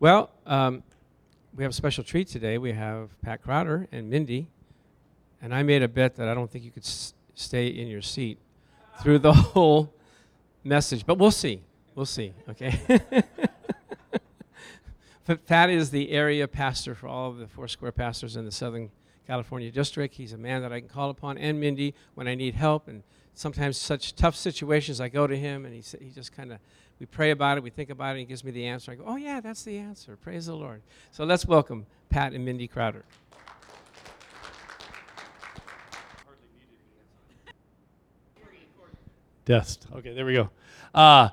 Well, um, we have a special treat today. We have Pat Crowder and Mindy, and I made a bet that I don't think you could s- stay in your seat through the whole message, but we'll see. We'll see. Okay. but Pat is the area pastor for all of the Foursquare pastors in the Southern California district. He's a man that I can call upon, and Mindy when I need help, and sometimes such tough situations, I go to him, and he he just kind of we pray about it, we think about it, and he gives me the answer. I go, oh yeah, that's the answer. Praise the Lord. So let's welcome Pat and Mindy Crowder. Test. Okay, there we go. Uh,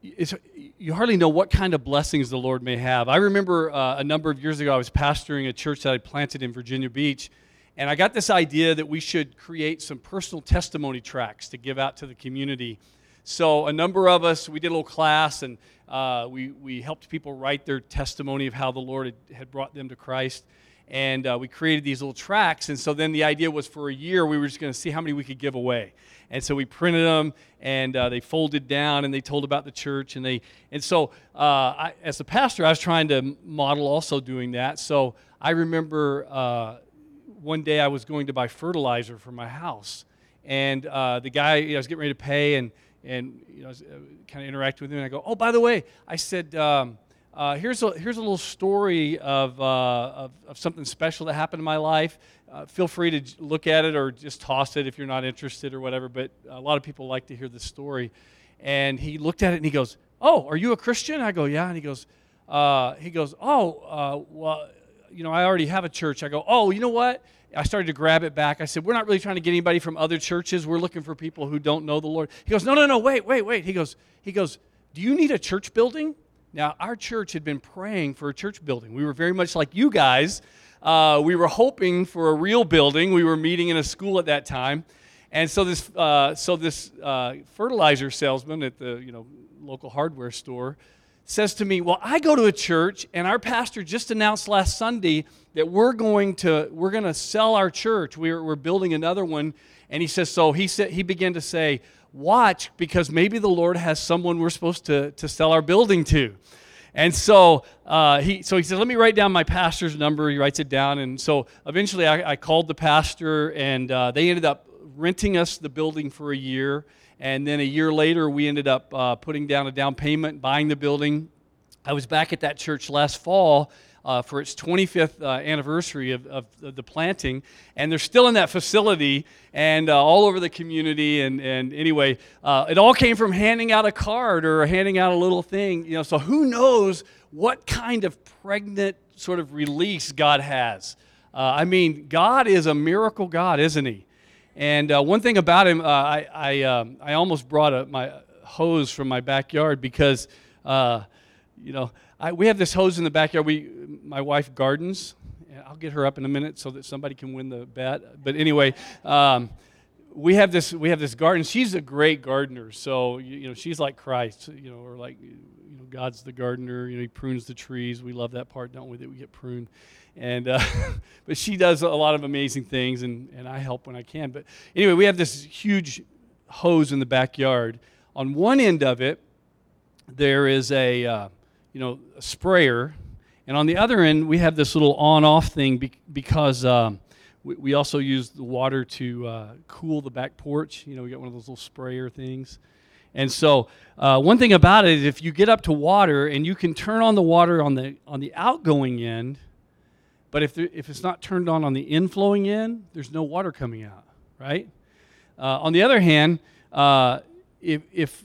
you hardly know what kind of blessings the Lord may have. I remember uh, a number of years ago, I was pastoring a church that I planted in Virginia Beach, and I got this idea that we should create some personal testimony tracts to give out to the community. So a number of us, we did a little class, and uh, we, we helped people write their testimony of how the Lord had, had brought them to Christ and uh, we created these little tracts. And so then the idea was for a year we were just going to see how many we could give away. And so we printed them, and uh, they folded down, and they told about the church, and they and so uh, I, as a pastor, I was trying to model also doing that. So I remember uh, one day I was going to buy fertilizer for my house, and uh, the guy you know, I was getting ready to pay, and and you know, uh, kind of interact with him, and I go, oh, by the way, I said. Um, uh, here's, a, here's a little story of, uh, of, of, something special that happened in my life. Uh, feel free to look at it or just toss it if you're not interested or whatever, but a lot of people like to hear the story. And he looked at it and he goes, Oh, are you a Christian? I go, Yeah. And he goes, uh, he goes, Oh, well, you know, I already have a church. I go, Oh, you know what? I started to grab it back. I said, We're not really trying to get anybody from other churches. We're looking for people who don't know the Lord. He goes, No, no, no, wait, wait, wait. He goes, he goes, Do you need a church building? Now, our church had been praying for a church building. We were very much like you guys. Uh, we were hoping for a real building. We were meeting in a school at that time. And so this, uh, so this uh, fertilizer salesman at the you know, local hardware store says to me, Well, I go to a church, and our pastor just announced last Sunday that we're going to, we're going to sell our church. We're, we're building another one. And he says, So he, said, he began to say, watch because maybe the Lord has someone we're supposed to, to sell our building to. And so, uh, he, so he said, let me write down my pastor's number. He writes it down. And so eventually I, I called the pastor, and uh, they ended up renting us the building for a year. And then a year later, we ended up uh, putting down a down payment, buying the building. I was back at that church last fall uh, for its 25th uh, anniversary of, of, the planting. And they're still in that facility and uh, all over the community. And, and anyway, uh, it all came from handing out a card or handing out a little thing. You know, so who knows what kind of pregnant sort of release God has. Uh, I mean, God is a miracle God, isn't He? And uh, one thing about Him, I, I, um, I almost brought a, my hose from my backyard because, you know, I, we have this hose in the backyard. We, my wife gardens. I'll get her up in a minute so that somebody can win the bet. But anyway, um, we have this we have this garden. She's a great gardener. So you, you, know she's like Christ. You know, or like you know God's the gardener. You know He prunes the trees. We love that part, don't we? That we get pruned. And uh, but she does a lot of amazing things, and and I help when I can. But anyway, we have this huge hose in the backyard. On one end of it, there is a uh, you know, a sprayer. And on the other end, we have this little on-off thing be- because um, we, we, also use the water to uh, cool the back porch. You know, we got one of those little sprayer things. And so, uh, one thing about it is, if you get up to water and you can turn on the water on the on the outgoing end, but if there, if it's not turned on on the inflowing end, there's no water coming out, right? Uh, on the other hand, uh, if if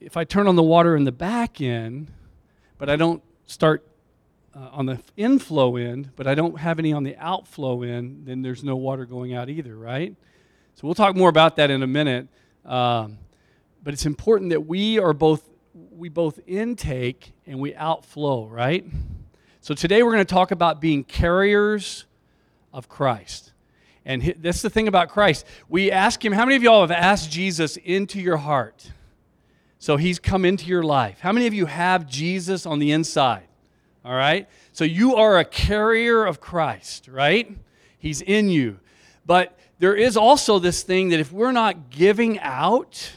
if I turn on the water in the back end, but I don't start uh, on the inflow end, but I don't have any on the outflow end, then there's no water going out either, right? So we'll talk more about that in a minute. Um, but it's important that we are both we both intake and we outflow, right? So today we're going to talk about being carriers of Christ. And that's the thing about Christ. We ask him, how many of y'all have asked Jesus into your heart? So he's come into your life. How many of you have Jesus on the inside? All right? So you are a carrier of Christ, right? He's in you. But there is also this thing that if we're not giving out,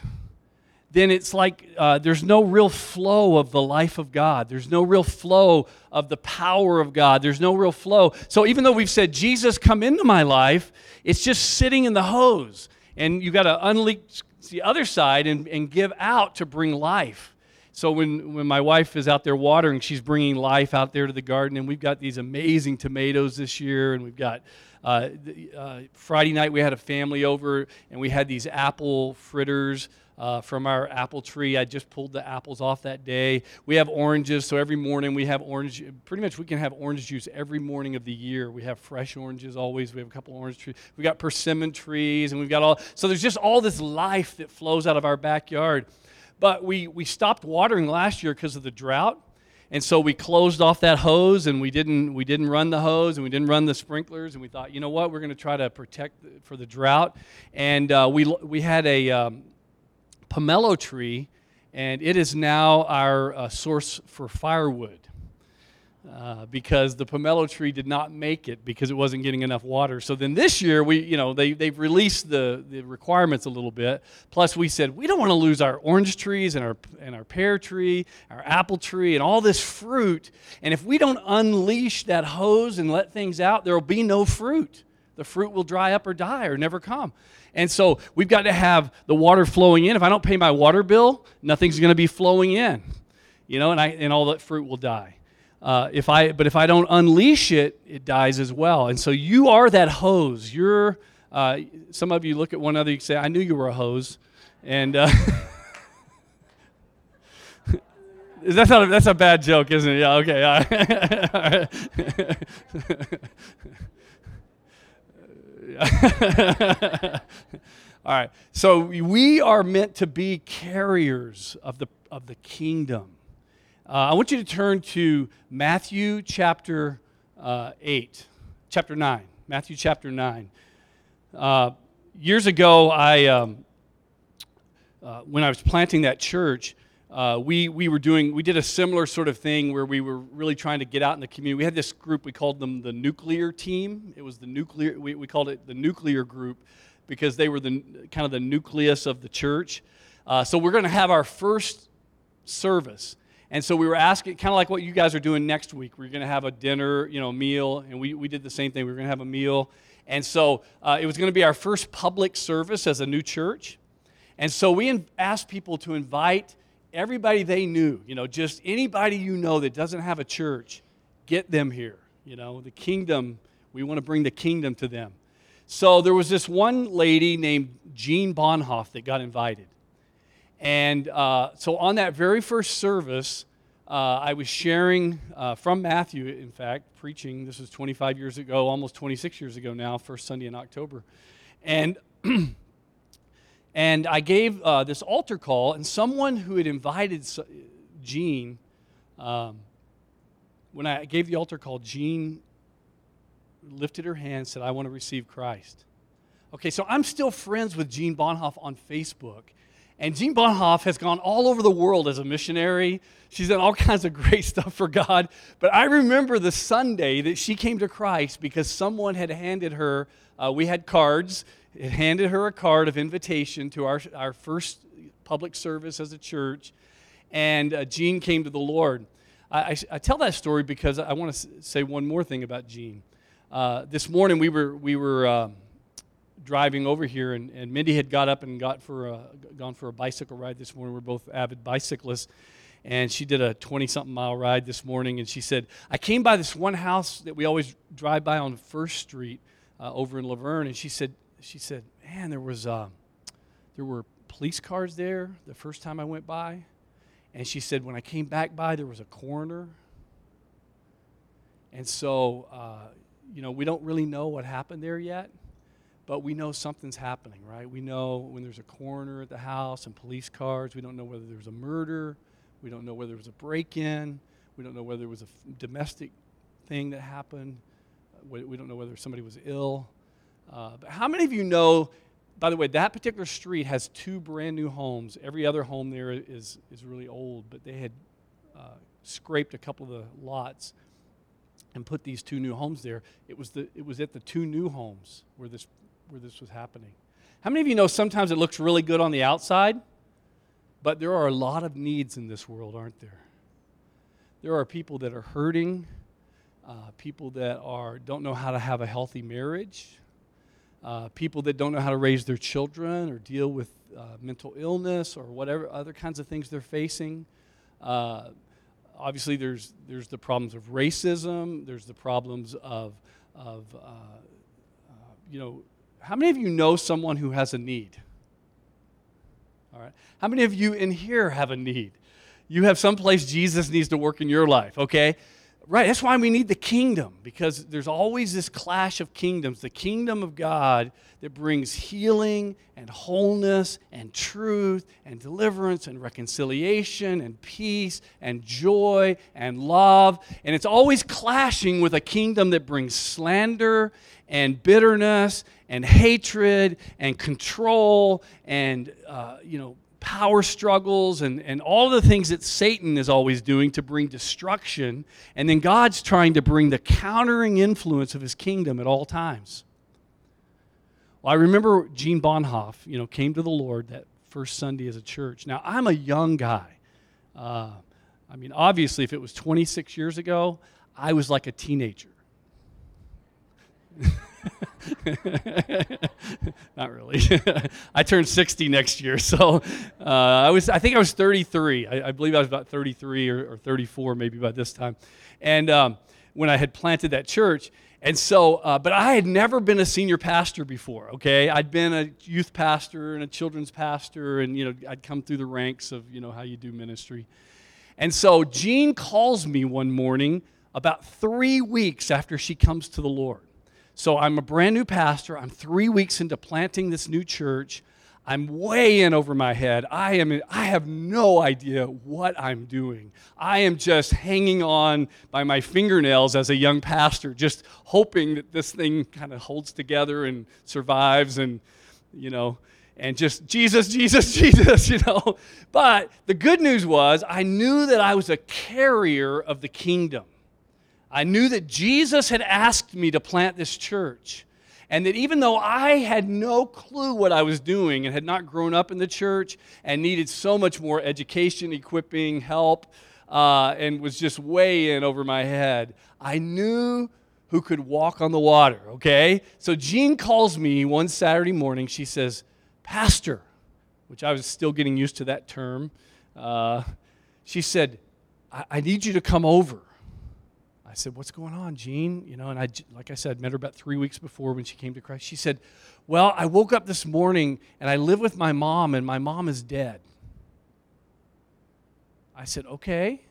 then it's like uh, there's no real flow of the life of God. There's no real flow of the power of God. There's no real flow. So even though we've said, Jesus, come into my life, it's just sitting in the hose. And you've got to unleash the other side and, and give out to bring life. So when, when my wife is out there watering, she's bringing life out there to the garden. And we've got these amazing tomatoes this year, and we've got uh, uh, Friday night we had a family over and we had these apple fritters uh, from our apple tree. I just pulled the apples off that day. We have oranges, so every morning we have orange. Pretty much, we can have orange juice every morning of the year. We have fresh oranges always. We have a couple orange trees. We got persimmon trees, and we've got all. So there's just all this life that flows out of our backyard. But we we stopped watering last year because of the drought. And so we closed off that hose and we didn't, we didn't run the hose and we didn't run the sprinklers. And we thought, you know what, we're going to try to protect for the drought. And uh, we, we had a um, pomelo tree, and it is now our uh, source for firewood. Uh, because the pomelo tree did not make it because it wasn't getting enough water. So then this year, we, you know, they, they've released the, the requirements a little bit. Plus, we said we don't want to lose our orange trees and our, and our pear tree, our apple tree, and all this fruit. And if we don't unleash that hose and let things out, there will be no fruit. The fruit will dry up or die or never come. And so we've got to have the water flowing in. If I don't pay my water bill, nothing's going to be flowing in, you know, and, I, and all that fruit will die. Uh, if I, but if I don't unleash it, it dies as well. And so you are that hose. You're, uh, some of you look at one another, you say, I knew you were a hose. And uh, that's, not a, that's a bad joke, isn't it? Yeah, okay. So we are meant to be carriers of the, of the kingdom. Uh, I want you to turn to Matthew chapter uh, 8, chapter 9. Matthew chapter 9. Uh, years ago, I, um, uh, when I was planting that church, uh, we, we were doing, we did a similar sort of thing where we were really trying to get out in the community. We had this group, we called them the nuclear team. It was the nuclear, we, we called it the nuclear group because they were the kind of the nucleus of the church. Uh, so we're going to have our first service and so we were asking, kind of like what you guys are doing next week. We're going to have a dinner, you know, meal, and we, we did the same thing. We were going to have a meal. And so uh, it was going to be our first public service as a new church. And so we asked people to invite everybody they knew, you know, just anybody you know that doesn't have a church, get them here. You know, the kingdom, we want to bring the kingdom to them. So there was this one lady named Jean Bonhoff that got invited. And uh, so on that very first service, uh, I was sharing uh, from Matthew, in fact, preaching. This was 25 years ago, almost 26 years ago now, first Sunday in October. And, and I gave uh, this altar call, and someone who had invited Jean, um, when I gave the altar call, Jean lifted her hand and said, I want to receive Christ. Okay, so I'm still friends with Jean Bonhoff on Facebook. And Jean Bonhoff has gone all over the world as a missionary. She's done all kinds of great stuff for God. But I remember the Sunday that she came to Christ because someone had handed her, uh, we had cards, it handed her a card of invitation to our, our first public service as a church. And uh, Jean came to the Lord. I, I, I, tell that story because I want to say one more thing about Jean. Uh, this morning we were, we were um, driving over here, and, and Mindy had got up and got for a, gone for a bicycle ride this morning. We're both avid bicyclists. And she did a 20 something mile ride this morning. And she said, I came by this one house that we always drive by on First Street uh, over in La Verne. And she said, she said, man, there was uh, there were police cars there the first time I went by. And she said, when I came back by, there was a coroner. And so, uh, you know, we don't really know what happened there yet but we know something's happening, right? We know when there's a coroner at the house and police cars. We don't know whether there was a murder. We don't know whether there was a break in. We don't know whether there was a f- domestic thing that happened. We, we, don't know whether somebody was ill. Uh, but how many of you know, by the way, that particular street has two brand new homes. Every other home there is, is really old, but they had uh, scraped a couple of the lots and put these two new homes there. It was, the, it was at the two new homes where this where this was happening. How many of you know sometimes it looks really good on the outside, But there are a lot of needs in this world, aren't there? There are people that are hurting, uh, people that are don't know how to have a healthy marriage, uh, people that don't know how to raise their children or deal with uh, mental illness or whatever other kinds of things they're facing. Uh, obviously, there's there's the problems of racism. There's the problems of of uh, uh, you know. How many of you know someone who has a need? All right. How many of you in here have a need? You have some place Jesus needs to work in your life, okay? Right, that's why we need the kingdom, because there's always this clash of kingdoms. The kingdom of God that brings healing and wholeness and truth and deliverance and reconciliation and peace and joy and love. And it's always clashing with a kingdom that brings slander and bitterness and hatred and control and, uh, you know, power struggles and, and all the things that Satan is always doing to bring destruction. And then God's trying to bring the countering influence of his kingdom at all times. Well, I remember Jean Bonhoff, you know, came to the Lord that first Sunday as a church. Now, I'm a young guy. Uh, I mean, obviously, if it was 26 years ago, I was like a teenager. Not really. I turned 60 next year, so uh, I was. I think I was 33. I, I believe I was about 33 or, or, 34, maybe by this time. And um, when I had planted that church, and so, uh, but I had never been a senior pastor before. Okay, I'd been a youth pastor and a children's pastor, and you know, I'd come through the ranks of you know how you do ministry. And so, Jean calls me one morning about three weeks after she comes to the Lord so I'm a brand new pastor. I'm three weeks into planting this new church. I'm way in over my head. I am I have no idea what I'm doing. I am just hanging on by my fingernails as a young pastor, just hoping that this thing kind of holds together and survives and you know, and just Jesus, Jesus, Jesus, you know. But the good news was I knew that I was a carrier of the kingdom. I knew that Jesus had asked me to plant this church. And that even though I had no clue what I was doing and had not grown up in the church and needed so much more education, equipping, help, uh, and was just way in over my head, I knew who could walk on the water, okay? So Jean calls me one Saturday morning. She says, Pastor, which I was still getting used to that term. Uh, she said, I-, I need you to come over. I said, What's going on, Jean? You know, and I, like I said, met her about three weeks before when she came to Christ. She said, Well, I woke up this morning and I live with my mom, and my mom is dead. I said, Okay.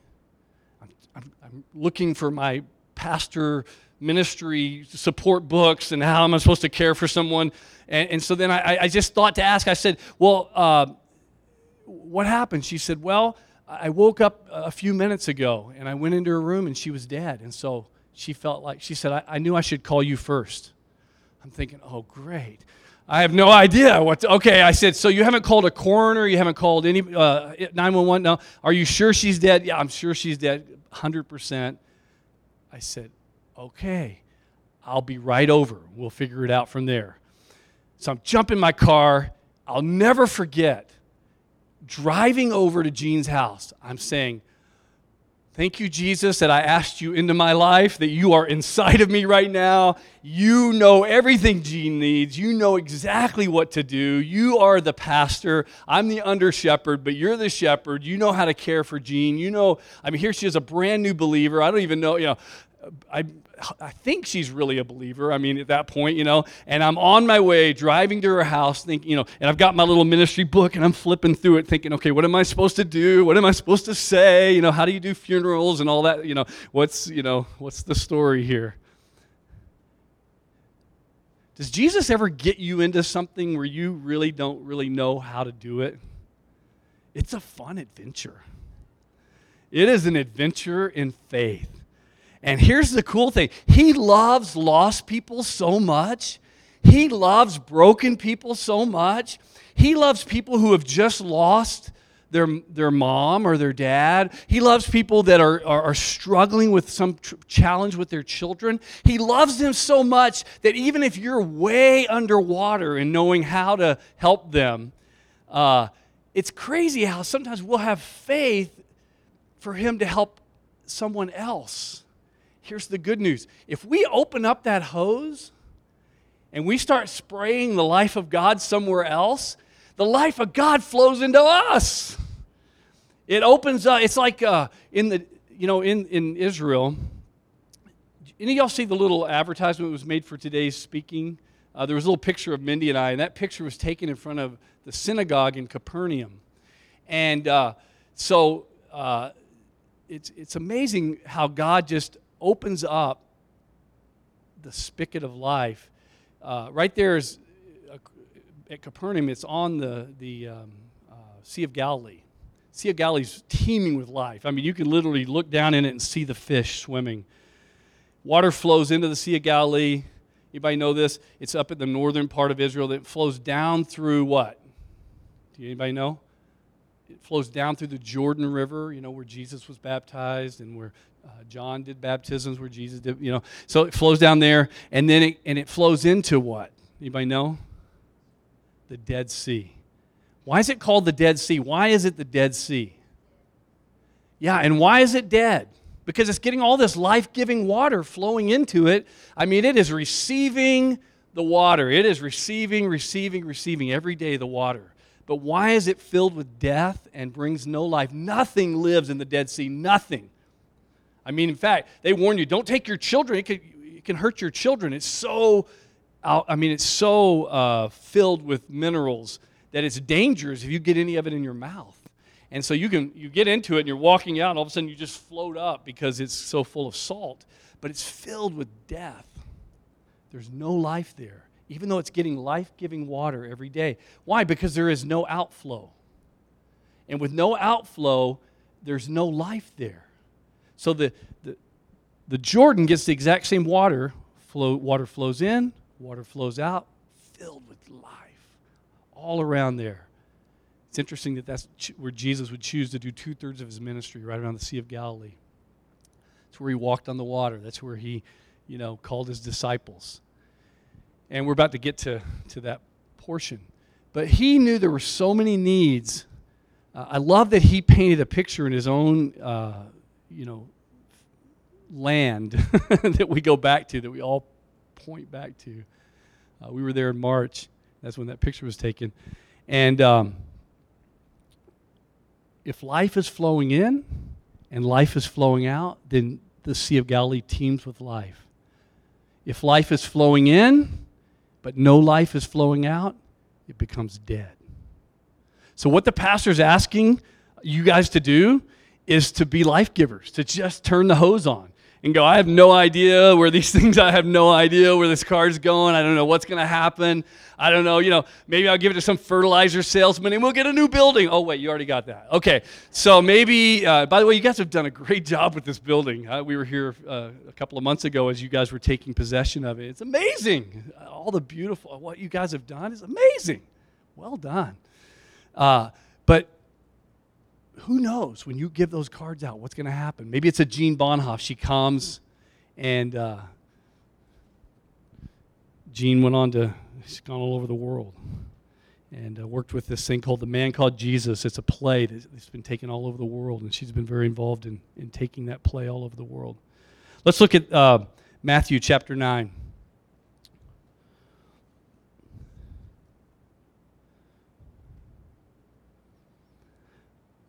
I'm, I'm, I'm looking for my pastor ministry support books and how am I supposed to care for someone. And, and so then I, I just thought to ask, I said, Well, uh, what happened? She said, Well, I woke up a few minutes ago and I went into her room and she was dead. And so she felt like, she said, I, I knew I should call you first. I'm thinking, oh, great. I have no idea what. To, okay, I said, so you haven't called a coroner, you haven't called any uh, 911. No, are you sure she's dead? Yeah, I'm sure she's dead, 100%. I said, okay, I'll be right over. We'll figure it out from there. So I'm jumping my car. I'll never forget driving over to Jean's house, I'm saying, Thank you, Jesus, that I asked you into my life, that you are inside of me right now. You know everything Jean needs. You know exactly what to do. You are the pastor. I'm the under shepherd, but you're the shepherd. You know how to care for Jean. You know, I mean, here she is a brand new believer. I don't even know, you know, I, I think she's really a believer. I mean, at that point, you know, and I'm on my way driving to her house, thinking, you know, and I've got my little ministry book and I'm flipping through it, thinking, okay, what am I supposed to do? What am I supposed to say? You know, how do you do funerals and all that? You know, what's, you know, what's the story here? Does Jesus ever get you into something where you really don't really know how to do it? It's a fun adventure. It is an adventure in faith. And here's the cool thing He loves lost people so much. He loves broken people so much. He loves people who have just lost their, their mom or their dad. He loves people that are, are, are struggling with some tr- challenge with their children. He loves them so much that even if you're way underwater in knowing how to help them, uh, it's crazy how sometimes we'll have faith for Him to help someone else. Here's the good news if we open up that hose and we start spraying the life of God somewhere else, the life of God flows into us. It opens up, it's like uh, in the, you know, in, in Israel. Any of y'all see the little advertisement that was made for today's speaking? Uh, there was a little picture of Mindy and I, and that picture was taken in front of the synagogue in Capernaum. And uh, so uh, it's, it's amazing how God just opens up the spigot of life. Uh, right there is uh, at Capernaum, it's on the, the um, uh, Sea of Galilee. Sea of Galilee is teeming with life. I mean, you can literally look down in it and see the fish swimming. Water flows into the Sea of Galilee. Anybody know this? It's up in the northern part of Israel that flows down through what? Do anybody know? It flows down through the Jordan River, you know, where Jesus was baptized and where uh, John did baptisms, where Jesus did, you know. So it flows down there, and then it, and it flows into what? Anybody know? The Dead Sea. Why is it called the Dead Sea? Why is it the Dead Sea? Yeah, and why is it dead? Because it's getting all this life giving water flowing into it. I mean, it is receiving the water. It is receiving, receiving, receiving every day the water. But why is it filled with death and brings no life? Nothing lives in the Dead Sea. Nothing. I mean, in fact, they warn you don't take your children. It can, it can hurt your children. It's so, I mean, it's so uh, filled with minerals that it's dangerous if you get any of it in your mouth. And so you can you get into it and you're walking out and all of a sudden you just float up because it's so full of salt, but it's filled with death. There's no life there, even though it's getting life-giving water every day. Why? Because there is no outflow. And with no outflow, there's no life there. So the, the, the Jordan gets the exact same water. Flow, water flows in, water flows out, filled with life all around there. It's interesting that that's where Jesus would choose to do two thirds of his ministry, right around the Sea of Galilee. That's where he walked on the water. That's where he, you know, called his disciples. And we're about to get to, to that portion. But he knew there were so many needs. Uh, I love that he painted a picture in his own, uh, you know, land that we go back to, that we all point back to. Uh, we were there in March. That's when that picture was taken. And um, if life is flowing in and life is flowing out, then the Sea of Galilee teems with life. If life is flowing in, but no life is flowing out, it becomes dead. So, what the pastor's asking you guys to do is to be life givers, to just turn the hose on and go, I have no idea where these things, I have no idea where this car's going. I don't know what's going to happen. I don't know, you know, maybe I'll give it to some fertilizer salesman and we'll get a new building. Oh, wait, you already got that. Okay. So maybe, uh, by the way, you guys have done a great job with this building. Uh, we were here uh, a couple of months ago as you guys were taking possession of it. It's amazing. All the beautiful, what you guys have done is amazing. Well done. Uh, but who knows when you give those cards out what's going to happen? Maybe it's a jean bonhoff she comes and uh, jean went on to she's gone all over the world and uh, worked with this thing called the man called jesus. It's a play that's been taken all over the world and she's been very involved in, in taking that play all over the world. Let's look at uh, matthew chapter 9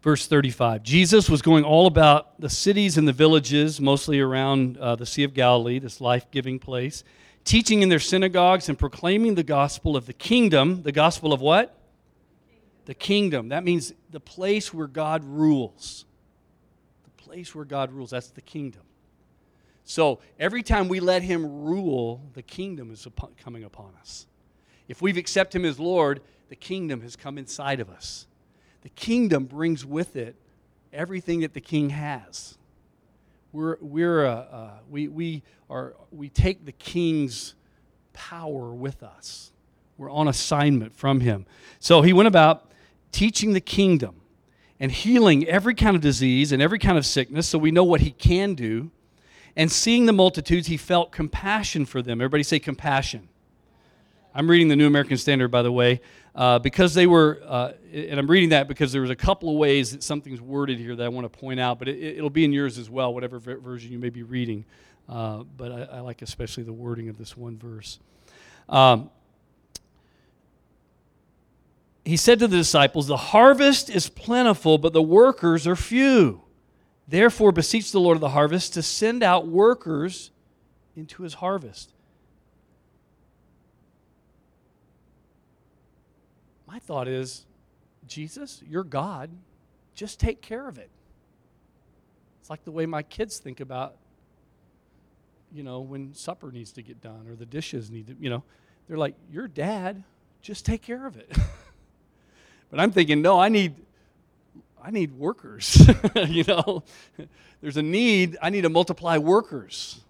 verse 35. Jesus was going all about the cities and the villages, mostly around uh, the Sea of Galilee, this life giving place, teaching in their synagogues and proclaiming the gospel of the kingdom. The gospel of what? The kingdom. That means the place where God rules. The place where God rules. That's the kingdom. So every time we let Him rule, the kingdom is coming upon us. If we've accepted Him as Lord, the kingdom has come inside of us the kingdom brings with it everything that the king has. We're, we're, uh, uh, we, we, are, we take the king's power with us. We're on assignment from him. So he went about teaching the kingdom and healing every kind of disease and every kind of sickness, so we know what he can do. And seeing the multitudes, he felt compassion for them. Everybody say compassion. I'm reading the New American Standard, by the way. Uh, because they were, uh, and I'm reading that because there was a couple of ways that something's worded here that I want to point out, but it, will be in yours as well, whatever version you may be reading. Uh, but I, I, like especially the wording of this one verse. Um, he said to the disciples, The harvest is plentiful, but the workers are few. Therefore, beseech the Lord of the harvest to send out workers into his harvest. My thought is, Jesus, you're God. Just take care of it. It's like the way my kids think about, you know, when supper needs to get done or the dishes need to, you know, they're like, You're dad. Just take care of it. but I'm thinking, no, I need I need workers. you know, there's a need. I need to multiply workers.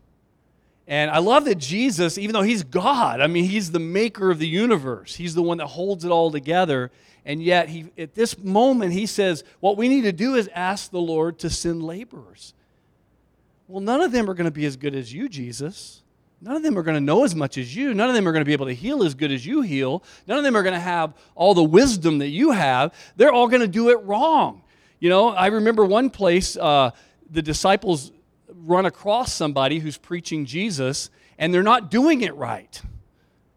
And I love that Jesus, even though he's God, I mean, he's the maker of the universe, he's the one that holds it all together. And yet, he, at this moment, he says, What we need to do is ask the Lord to send laborers. Well, none of them are going to be as good as you, Jesus. None of them are going to know as much as you. None of them are going to be able to heal as good as you heal. None of them are going to have all the wisdom that you have. They're all going to do it wrong. You know, I remember one place uh, the disciples run across somebody who's preaching Jesus and they're not doing it right.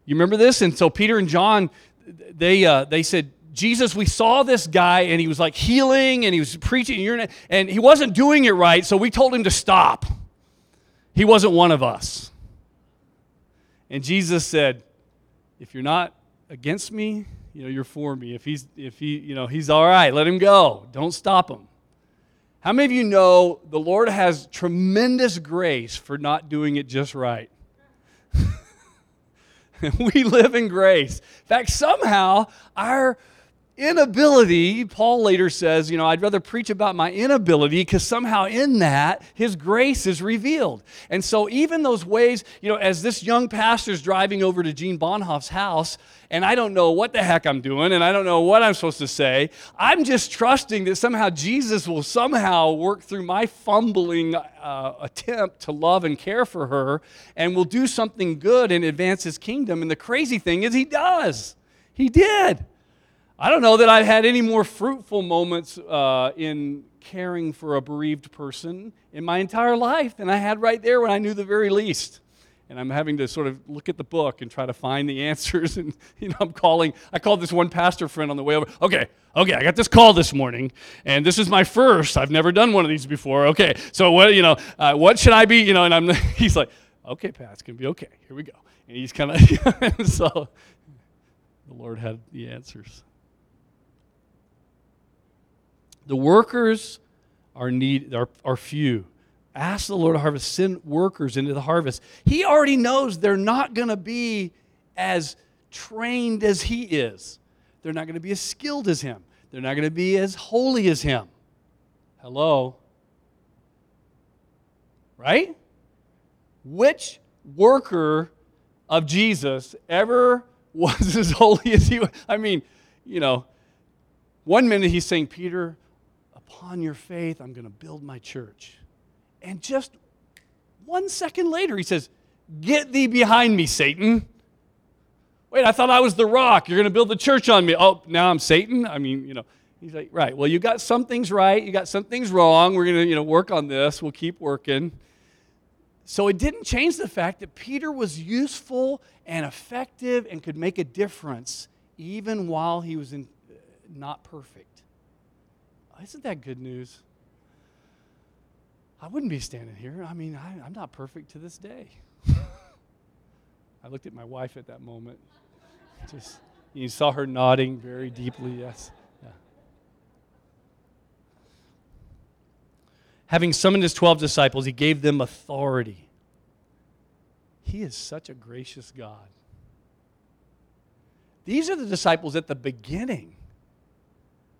You remember this? And so Peter and John, they, uh, they said, Jesus, we saw this guy and he was like healing and he was preaching and he wasn't doing it right, so we told him to stop. He wasn't one of us. And Jesus said, if you're not against me, you know, you're for me. If he's if he, you know, he's all right, let him go. Don't stop him. How many of you know the Lord has tremendous grace for not doing it just right? we live in grace. In fact, somehow our inability, Paul later says, you know, I'd rather preach about my inability because somehow in that his grace is revealed. And so even those ways, you know, as this young pastor's driving over to Jean Bonhoff's house, and I don't know what the heck I'm doing, and I don't know what I'm supposed to say. I'm just trusting that somehow Jesus will somehow work through my fumbling uh, attempt to love and care for her and will do something good and advance his kingdom. And the crazy thing is, he does. He did. I don't know that I've had any more fruitful moments uh, in caring for a bereaved person in my entire life than I had right there when I knew the very least and I'm having to sort of look at the book and try to find the answers. And you know, I'm calling. I called this one pastor friend on the way over. Okay, okay, I got this call this morning, and this is my first. I've never done one of these before. Okay, so what you know, uh, what should I be? You know, and I'm. He's like, okay, Pat, it's gonna be okay. Here we go. And he's kind of so. The Lord had the answers. The workers are need are, are few Ask the Lord of harvest, send workers into the harvest. He already knows they're not going to be as trained as he is. They're not going to be as skilled as him. They're not going to be as holy as him. Hello? Right? Which worker of Jesus ever was as holy as he was? I mean, you know, one minute he's saying, Peter, upon your faith, I'm going to build my church. And just one second later, he says, Get thee behind me, Satan. Wait, I thought I was the rock. You're going to build the church on me. Oh, now I'm Satan? I mean, you know. He's like, right. Well, you got some things right. You got some things wrong. We're going to, you know, work on this. We'll keep working. So it didn't change the fact that Peter was useful and effective and could make a difference even while he was in, uh, not perfect. Isn't that good news? I wouldn't be standing here. I mean, I, am not perfect to this day. I looked at my wife at that moment. Just you saw her nodding very deeply. Yes. Yeah. Having summoned his 12 disciples, he gave them authority. He is such a gracious God. These are the disciples at the beginning.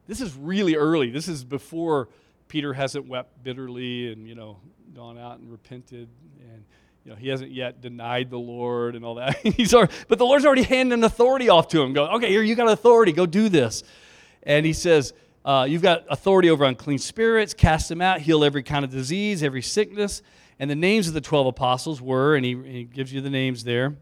This is really early. This is before Peter hasn't wept bitterly and, you know, gone out and repented. And, you know, he hasn't yet denied the Lord and all that. He's already, but the Lord's already handing authority off to him. Go, okay, here, you got authority. Go do this. And he says, uh, you've got authority over unclean spirits, cast them out, heal every kind of disease, every sickness. And the names of the 12 apostles were, and he, he gives you the names there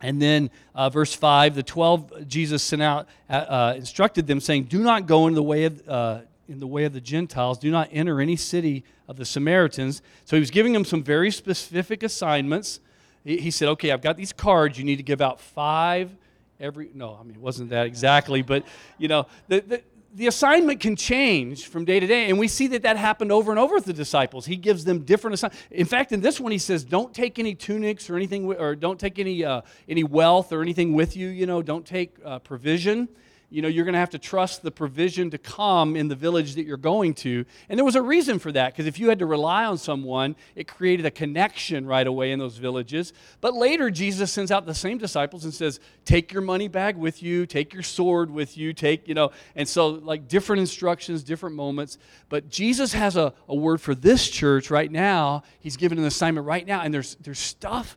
And then uh, verse 5 the 12 Jesus sent out, uh, uh, instructed them, saying, Do not go in the way of. Uh, in the way of the Gentiles, do not enter any city of the Samaritans. So he was giving them some very specific assignments. He, he said, Okay, I've got these cards. You need to give out five every. No, I mean, it wasn't that exactly, but, you know, the, the, the assignment can change from day to day, and we see that that happened over and over with the disciples. He gives them different assignments. In fact, in this one, he says, "Don't take any tunics or anything, or don't take any uh, any wealth or anything with you. You know, don't take uh, provision." You know, you're going to have to trust the provision to come in the village that you're going to. And there was a reason for that, because if you had to rely on someone, it created a connection right away in those villages. But later, Jesus sends out the same disciples and says, Take your money bag with you, take your sword with you, take, you know, and so like different instructions, different moments. But Jesus has a, a word for this church right now. He's given an assignment right now, and there's, there's stuff,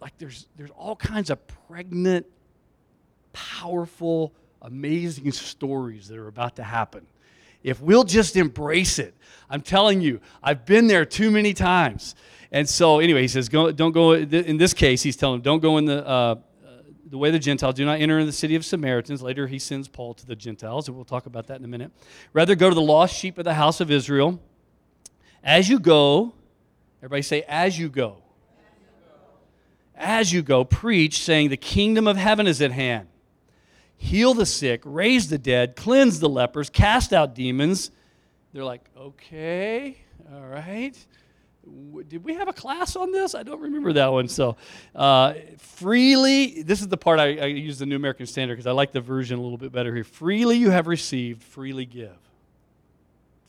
like there's, there's all kinds of pregnant, powerful, amazing stories that are about to happen. If we'll just embrace it, I'm telling you, I've been there too many times. And so, anyway, he says, go, don't go, in this case, he's telling them, don't go in the, uh, the way the Gentiles, do not enter in the city of Samaritans. Later, he sends Paul to the Gentiles, and we'll talk about that in a minute. Rather, go to the lost sheep of the house of Israel. As you go, everybody say, as you go. As you go, preach, saying, the kingdom of heaven is at hand heal the sick, raise the dead, cleanse the lepers, cast out demons. They're like, okay, all right. Did we have a class on this? I don't remember that one. So, uh, freely, this is the part I, I use the New American Standard because I like the version a little bit better here. Freely you have received, freely give.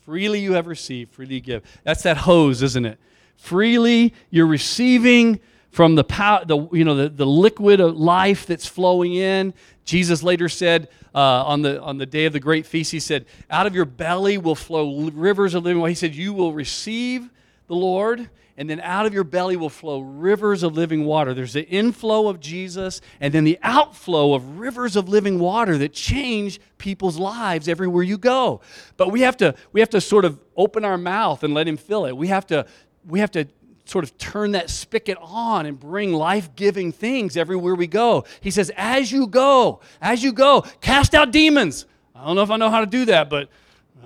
Freely you have received, freely give. That's that hose, isn't it? Freely you're receiving from the, power, the, you know, the, the liquid of life that's flowing in. Jesus later said uh, on, the, on the day of the great feast, he said, Out of your belly will flow rivers of living water. He said, You will receive the Lord, and then out of your belly will flow rivers of living water. There's the inflow of Jesus, and then the outflow of rivers of living water that change people's lives everywhere you go. But we have to, we have to sort of open our mouth and let Him fill it. We have to, we have to sort of turn that spigot on and bring life giving things everywhere we go. He says, as you go, as you go, cast out demons. I don't know if I know how to do that, but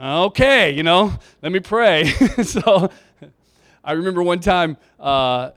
okay, you know, let me pray. so I remember one time uh,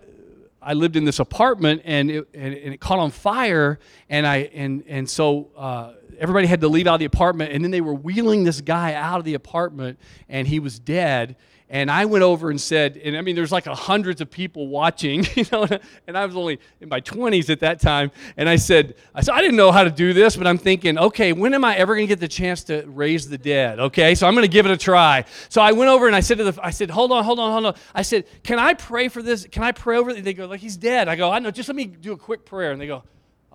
I lived in this apartment and it, and, and, it caught on fire, and, I, and, and so uh, everybody had to leave out of the apartment, and then they were wheeling this guy out of the apartment, and he was dead and I went over and said, and I mean, there's like hundreds of people watching, you know, and I was only in my 20s at that time. And I said, I said, I didn't know how to do this, but I'm thinking, okay, when am I ever going to get the chance to raise the dead? Okay, so I'm going to give it a try. So I went over and I said to the, I said, hold on, hold on, hold on. I said, can I pray for this? Can I pray over it? They go, like, he's dead. I go, I know, just let me do a quick prayer. And they go,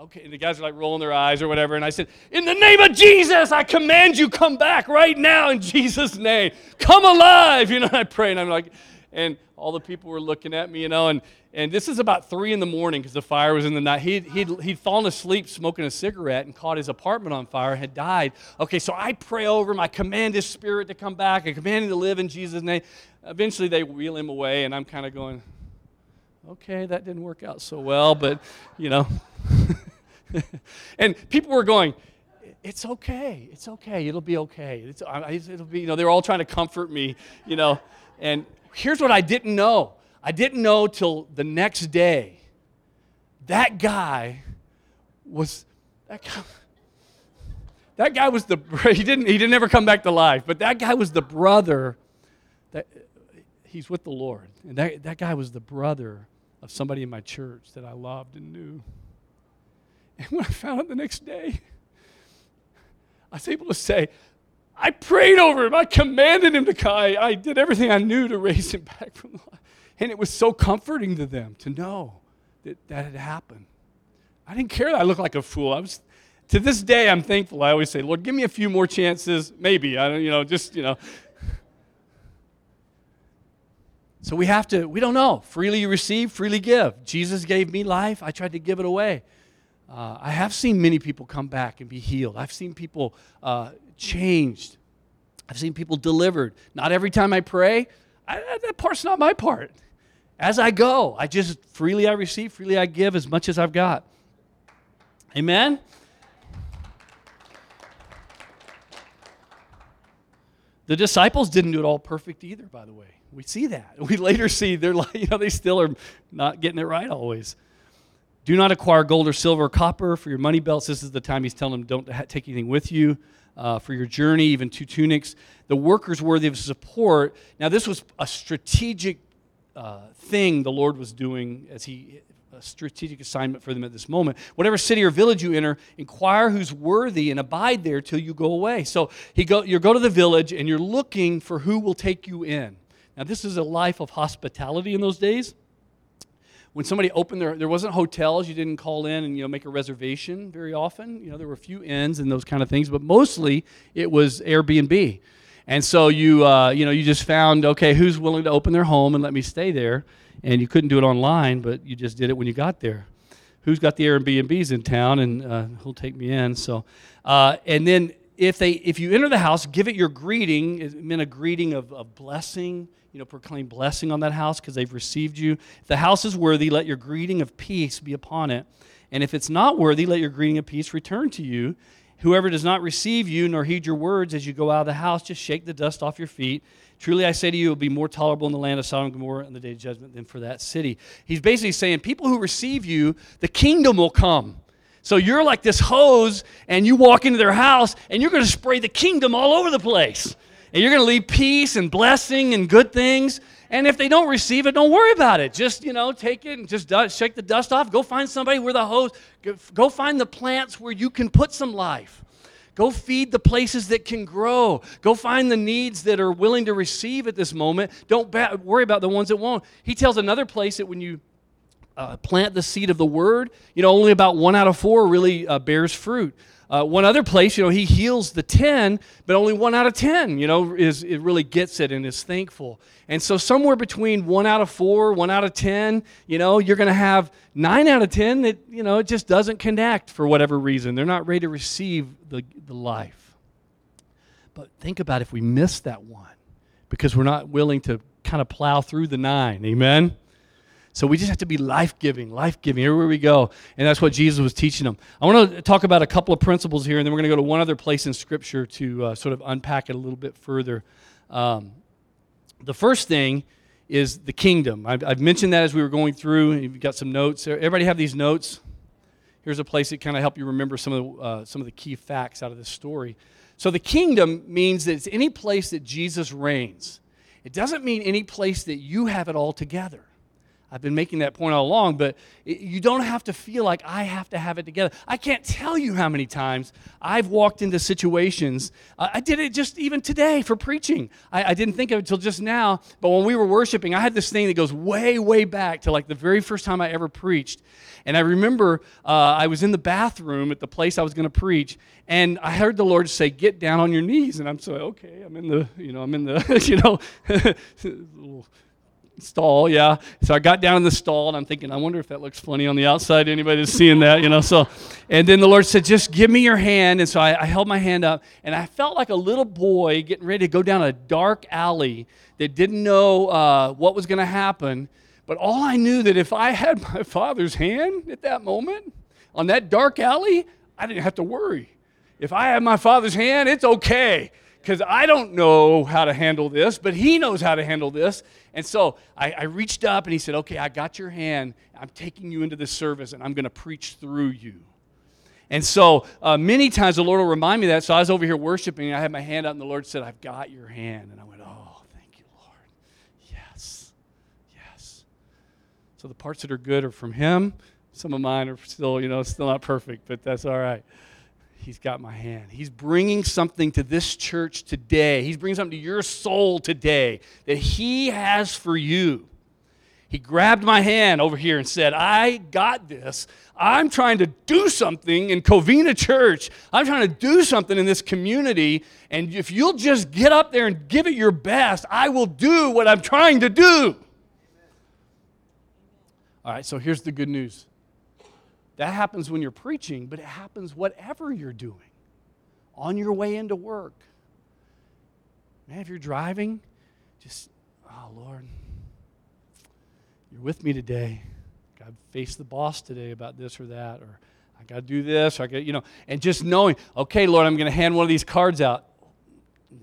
Okay, and the guys are like rolling their eyes or whatever. And I said, In the name of Jesus, I command you, come back right now in Jesus' name. Come alive. You know, I pray, and I'm like, and all the people were looking at me, you know, and, and this is about three in the morning because the fire was in the night. He'd, he'd, he'd fallen asleep smoking a cigarette and caught his apartment on fire, and had died. Okay, so I pray over him. I command his spirit to come back. I command him to live in Jesus' name. Eventually, they wheel him away, and I'm kind of going, okay, that didn't work out so well, but, you know. and people were going, it's okay. It's okay. It'll be okay. It's, it'll be, you know, they're all trying to comfort me, you know. And here's what I didn't know I didn't know till the next day. That guy was, that guy, that guy was the, he didn't, he didn't ever come back to life, but that guy was the brother that, he's with the Lord. And that, that guy was the brother of somebody in my church that I loved and knew. And when I found out the next day, I was able to say, I prayed over him. I commanded him to. I, I did everything I knew to raise him back from the life. And it was so comforting to them to know that that had happened. I didn't care that I looked like a fool. I was, to this day, I'm thankful. I always say, Lord, give me a few more chances. Maybe. I don't, you know, just, you know. So we have to, we don't know. Freely receive, freely give. Jesus gave me life. I tried to give it away. Uh, I have seen many people come back and be healed. I've seen people uh, changed. I've seen people delivered. Not every time I pray, I, that part's not my part. As I go, I just freely I receive, freely I give as much as I've got. Amen? The disciples didn't do it all perfect either, by the way. We see that. We later see they're like, you know, they still are not getting it right always. Do not acquire gold or silver or copper for your money belts. This is the time he's telling them don't take anything with you uh, for your journey, even two tunics. The workers worthy of support. Now, this was a strategic uh, thing the Lord was doing as he strategic assignment for them at this moment. Whatever city or village you enter, inquire who's worthy and abide there till you go away. So he go, you go to the village and you're looking for who will take you in. Now, this is a life of hospitality in those days. When somebody opened their, there wasn't hotels. You didn't call in and you know make a reservation very often. You know there were a few inns and those kind of things, but mostly it was Airbnb. And so you uh, you know you just found okay who's willing to open their home and let me stay there and you couldn't do it online, but you just did it when you got there. Who's got the Airbnbs in town, and uh, who'll take me in? So, uh, and then if they if you enter the house, give it your greeting. It meant a greeting of, of blessing. You know, proclaim blessing on that house because they've received you. If the house is worthy, let your greeting of peace be upon it. And if it's not worthy, let your greeting of peace return to you. Whoever does not receive you nor heed your words as you go out of the house, just shake the dust off your feet. Truly I say to you, it will be more tolerable in the land of Sodom and Gomorrah in the day of judgment than for that city. He's basically saying, people who receive you, the kingdom will come. So you're like this hose, and you walk into their house, and you're going to spray the kingdom all over the place. And you're going to leave peace and blessing and good things. And if they don't receive it, don't worry about it. Just, you know, take it and just shake the dust off. Go find somebody where the hose, go find the plants where you can put some life. Go feed the places that can grow. Go find the needs that are willing to receive at this moment. Don't ba- worry about the ones that won't. He tells another place that when you uh, plant the seed of the word, you know, only about one out of four really uh, bears fruit. Uh, one other place, you know, he heals the 10, but only one out of 10, you know, is it really gets it and is thankful. And so somewhere between one out of four, one out of 10, you know, you're going to have nine out of 10 that, you know, it just doesn't connect for whatever reason. They're not ready to receive the, the life. But think about if we miss that one because we're not willing to kind of plow through the nine. Amen? So we just have to be life giving, life giving everywhere we go. And that's what Jesus was teaching them. I want to talk about a couple of principles here, and then we're going to go to one other place in Scripture to uh, sort of unpack it a little bit further. Um, the first thing is the kingdom. I've, I've, mentioned that as we were going through. You've got some notes. Everybody have these notes? Here's a place that kind of help you remember some of, the, uh, some of the key facts out of this story. So the kingdom means that it's any place that Jesus reigns. It doesn't mean any place that you have it all together. I've been making that point all along, but you don't have to feel like I have to have it together. I can't tell you how many times I've walked into situations. I did it just even today for preaching. I, I, didn't think of it until just now, but when we were worshiping, I had this thing that goes way, way back to like the very first time I ever preached. And I remember uh, I was in the bathroom at the place I was going to preach, and I heard the Lord say, "Get down on your knees." And I'm so okay. I'm in the, you know, I'm in the, you know stall, yeah. So I got down in the stall and I'm thinking, I wonder if that looks funny on the outside. Anybody's seeing that, you know? So, and then the Lord said, just give me your hand. And so I, I held my hand up and I felt like a little boy getting ready to go down a dark alley that didn't know uh, what was going to happen. But all I knew that if I had my father's hand at that moment on that dark alley, I didn't have to worry. If I had my father's hand, it's okay because I don't know how to handle this, but he knows how to handle this. And so I, I, reached up and he said, Okay, I got your hand. I'm taking you into this service and I'm going to preach through you. And so uh, many times the Lord will remind me that. So I was over here worshiping and I had my hand up and the Lord said, I've got your hand. And I went, Oh, thank you, Lord. Yes, yes. So the parts that are good are from him. Some of mine are still, you know, still not perfect, but that's all right. He's got my hand. He's bringing something to this church today. He's bringing something to your soul today that He has for you. He grabbed my hand over here and said, I got this. I'm trying to do something in Covina Church. I'm trying to do something in this community. And if you'll just get up there and give it your best, I will do what I'm trying to do. All right, so here's the good news that happens when you're preaching, but it happens whatever you're doing. On your way into work. Man, if you're driving, just, oh, Lord, you're with me today. God faced the boss today about this or that, or I got to do this. Or I got, you know, and just knowing, okay, Lord, I'm going to hand one of these cards out.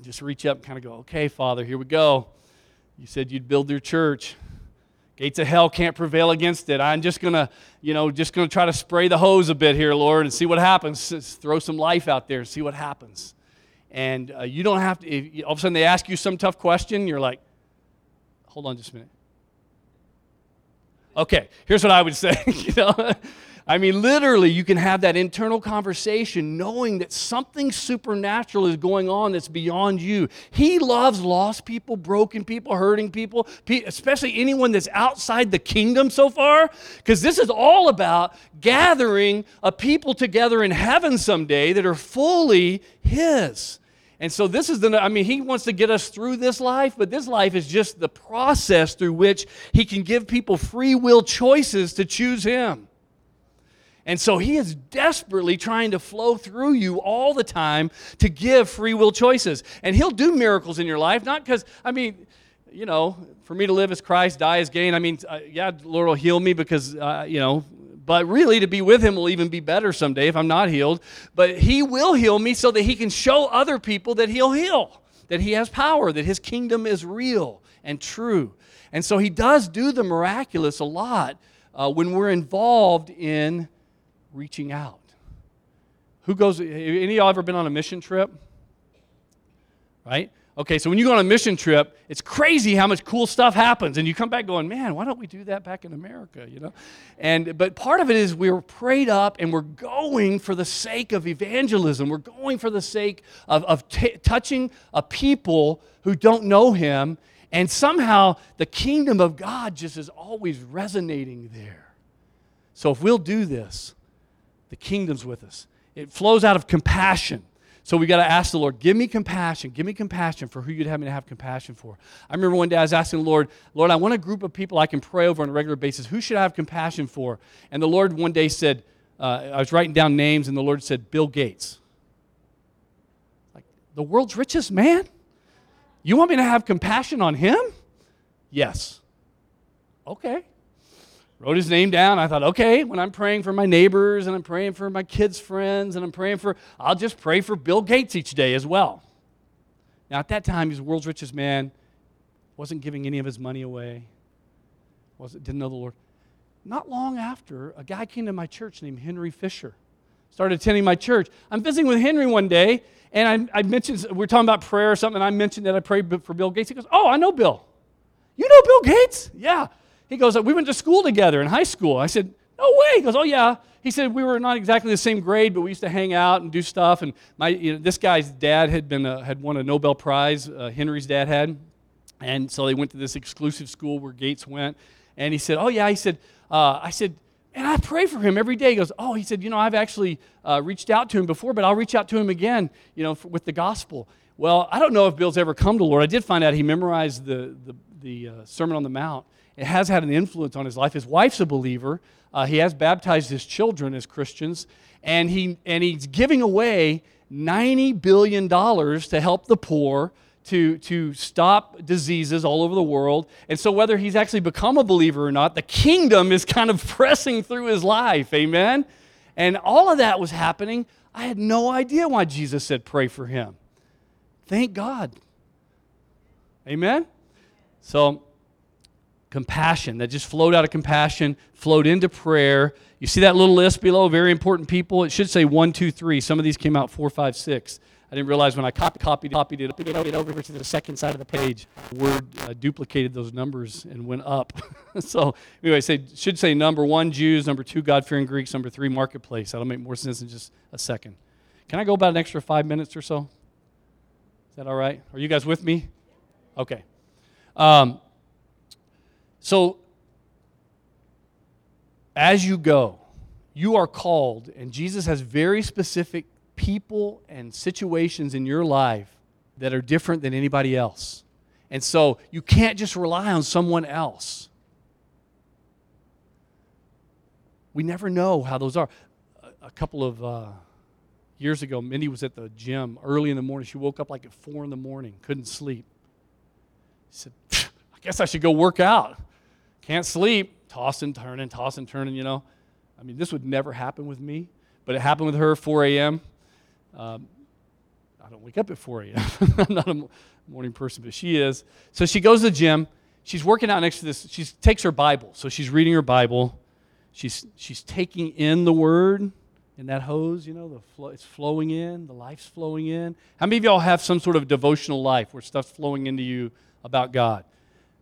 Just reach up and kind of go, okay, Father, here we go. You said you'd build your church. Gates of hell can't prevail against it. I'm just gonna, you know, just gonna try to spray the hose a bit here, Lord, and see what happens. Just throw some life out there and see what happens. And uh, you don't have to. If all of a sudden they ask you some tough question, you're like, hold on just a minute. Okay, here's what I would say. you know, I mean, literally, you can have that internal conversation knowing that something supernatural is going on that's beyond you. He loves lost people, broken people, hurting people, especially anyone that's outside the kingdom so far, because this is all about gathering a people together in heaven someday that are fully His. And so this is the, I mean, he wants to get us through this life, but this life is just the process through which he can give people free will choices to choose him. And so he is desperately trying to flow through you all the time to give free will choices. And he'll do miracles in your life, not because, I mean, you know, for me to live as Christ, die as gain. I mean, uh, yeah, Lord will heal me because, uh, you know, but really to be with him will even be better someday if I'm not healed. But he will heal me so that he can show other people that he'll heal, that he has power, that his kingdom is real and true. And so he does do the miraculous a lot uh, when we're involved in reaching out. Who goes, any of y'all ever been on a mission trip? Right? Okay, so when you go on a mission trip, it's crazy how much cool stuff happens, and you come back going, "Man, why don't we do that back in America?" You know, and but part of it is we're prayed up, and we're going for the sake of evangelism. We're going for the sake of, of t- touching a people who don't know Him, and somehow the kingdom of God just is always resonating there. So if we'll do this, the kingdom's with us. It flows out of compassion. So we got to ask the Lord, give me compassion. Give me compassion for who you'd have me to have compassion for. I remember one day I was asking the Lord, Lord, I want a group of people I can pray over on a regular basis. Who should I have compassion for? And the Lord one day said, uh, I was writing down names, and the Lord said, Bill Gates. Like, the world's richest man? You want me to have compassion on him? Yes. Okay wrote his name down. I thought, okay, when I'm praying for my neighbors and I'm praying for my kids' friends and I'm praying for, I'll just pray for Bill Gates each day as well. Now, at that time, he's the world's richest man, wasn't giving any of his money away, wasn't, didn't know the Lord. Not long after, a guy came to my church named Henry Fisher. Started attending my church. I'm visiting with Henry one day, and I, I mentioned, we are talking about prayer or something, and I mentioned that I prayed for Bill Gates. He goes, Oh, I know Bill. You know Bill Gates? Yeah. He goes, We went to school together in high school. I said, No way. He goes, Oh, yeah. He said, We were not exactly the same grade, but we used to hang out and do stuff. And my, you know, this guy's dad had, been a, had won a Nobel Prize, uh, Henry's dad had. And so they went to this exclusive school where Gates went. And he said, Oh, yeah. He said, uh, I said, and I pray for him every day. He goes, Oh, he said, You know, I've actually uh, reached out to him before, but I'll reach out to him again, you know, for, with the gospel. Well, I don't know if Bill's ever come to the Lord. I did find out he memorized the, the, the uh, Sermon on the Mount it has had an influence on his life. His wife's a believer. Uh, he has baptized his children as Christians, and, he, and he's giving away $90 billion to help the poor, to, to stop diseases all over the world. And so, whether he's actually become a believer or not, the kingdom is kind of pressing through his life. Amen? And all of that was happening. I had no idea why Jesus said, pray for him. Thank God. Amen? So, compassion that just flowed out of compassion, flowed into prayer. You see that little list below, very important people? It should say one, two, three. Some of these came out four, five, six. I didn't realize when I copied, copied, copied it, copied it over to the second side of the page, Word uh, duplicated those numbers and went up. so anyway, say should say number one Jews, number two God-fearing Greeks, number three marketplace. That'll make more sense in just a second. Can I go about an extra five minutes or so? Is that all right? Are you guys with me? Okay. Um, so, as you go, you are called, and Jesus has very specific people and situations in your life that are different than anybody else. And so, you can't just rely on someone else. We never know how those are. A, couple of uh, years ago, Mindy was at the gym early in the morning. She woke up like at four in the morning, couldn't sleep. She said, I guess I should go work out. Can't sleep, toss and turning, toss and turning, you know. I mean, this would never happen with me. but it happened with her 4 a.m. Um, I don't wake up at 4 a.m. I'm not a morning person, but she is. So she goes to the gym. She's working out next to this. She takes her Bible. So she's reading her Bible. She's, she's taking in the word in that hose, you know, the flow, it's flowing in, the life's flowing in. How many of y'all have some sort of devotional life where stuff's flowing into you about God?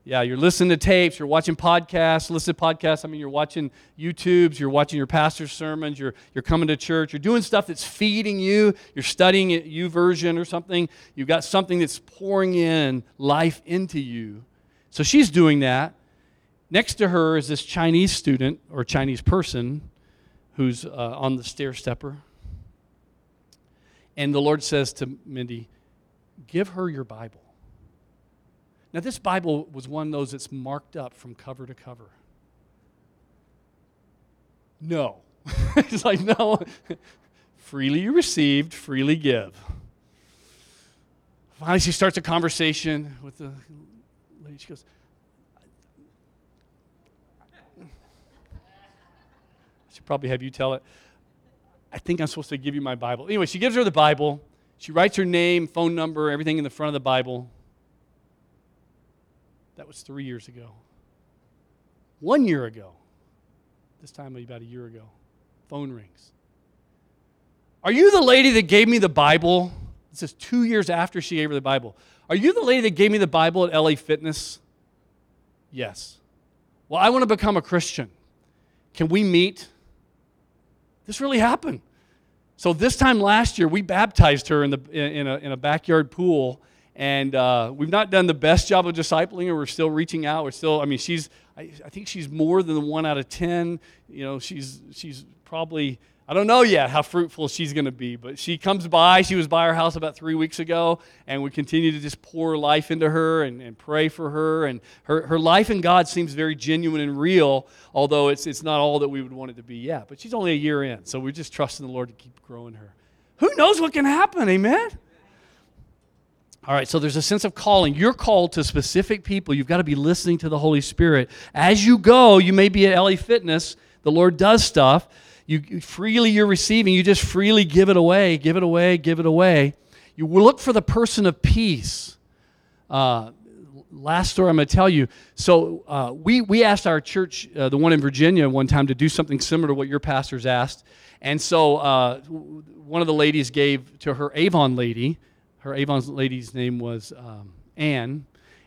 Yeah, you're listening to tapes, you're watching podcasts, listen to podcasts. I mean, you're watching YouTubes, you're watching your pastor's sermons, you're, you're coming to church, you're doing stuff that's feeding you, you're studying at YouVersion or something. You've got something that's pouring in life into you. So she's doing that. Next to her is this Chinese student or Chinese person who's uh, on the stair stepper. And the Lord says to Mindy, Give her your Bible. Now, this Bible was one of those that's marked up from cover to cover. No. it's like, no. freely you received, freely give. Finally, she starts a conversation with the lady. She goes, I should probably have you tell it. I think I'm supposed to give you my Bible. Anyway, she gives her the Bible. She writes her name, phone number, everything in the front of the Bible. That was three years ago. One year ago, this time about a year ago, phone rings. Are you the lady that gave me the Bible? This is two years after she gave her the Bible. Are you the lady that gave me the Bible at LA Fitness? Yes. Well, I want to become a Christian. Can we meet? This really happened. So, this time last year, we baptized her in, the, in, a, in a backyard pool and uh, we've not done the best job of discipling her. We're still reaching out. We're still, I mean, she's, I, I think she's more than the one out of 10. You know, she's, she's probably, I don't know yet how fruitful she's going to be, but she comes by. She was by our house about three weeks ago, and we continue to just pour life into her and, and pray for her. And her, her life in God seems very genuine and real, although it's, it's not all that we would want it to be yet. But she's only a year in, so we're just trusting the Lord to keep growing her. Who knows what can happen? Amen? All right, so there's a sense of calling. You're called to specific people. You've got to be listening to the Holy Spirit. As you go, you may be at LA Fitness. The Lord does stuff. You, freely you're receiving. You just freely give it away, give it away, give it away. You look for the person of peace. Uh, last story I'm going to tell you. So uh, we we asked our church, uh, the one in Virginia, one time to do something similar to what your pastors asked, and so uh, one of the ladies gave to her Avon lady her Avon lady's name was um, Anne,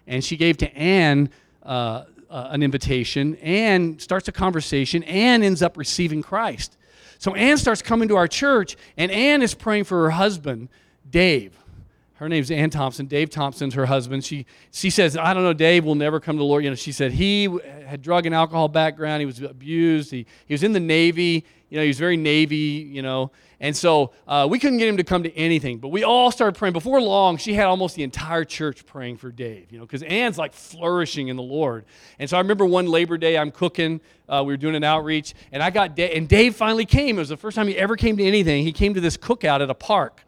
and she gave to Anne uh, uh, an invitation. Anne starts a conversation. Anne ends up receiving Christ. So Anne starts coming to our church, and Anne is praying for her husband, Dave. Her name's Ann Thompson. Dave Thompson's her husband. She, she says, I don't know, Dave will never come to the Lord. You know, she said he had drug and alcohol background. He was abused. He, he was in the Navy. You know, he was very Navy, you know. And so uh, we couldn't get him to come to anything. But we all started praying. Before long, she had almost the entire church praying for Dave, you know, because Ann's like flourishing in the Lord. And so I remember one Labor Day, I'm cooking. Uh, we were doing an outreach. And I got Dave, and Dave finally came. It was the first time he ever came to anything. He came to this cookout at a park.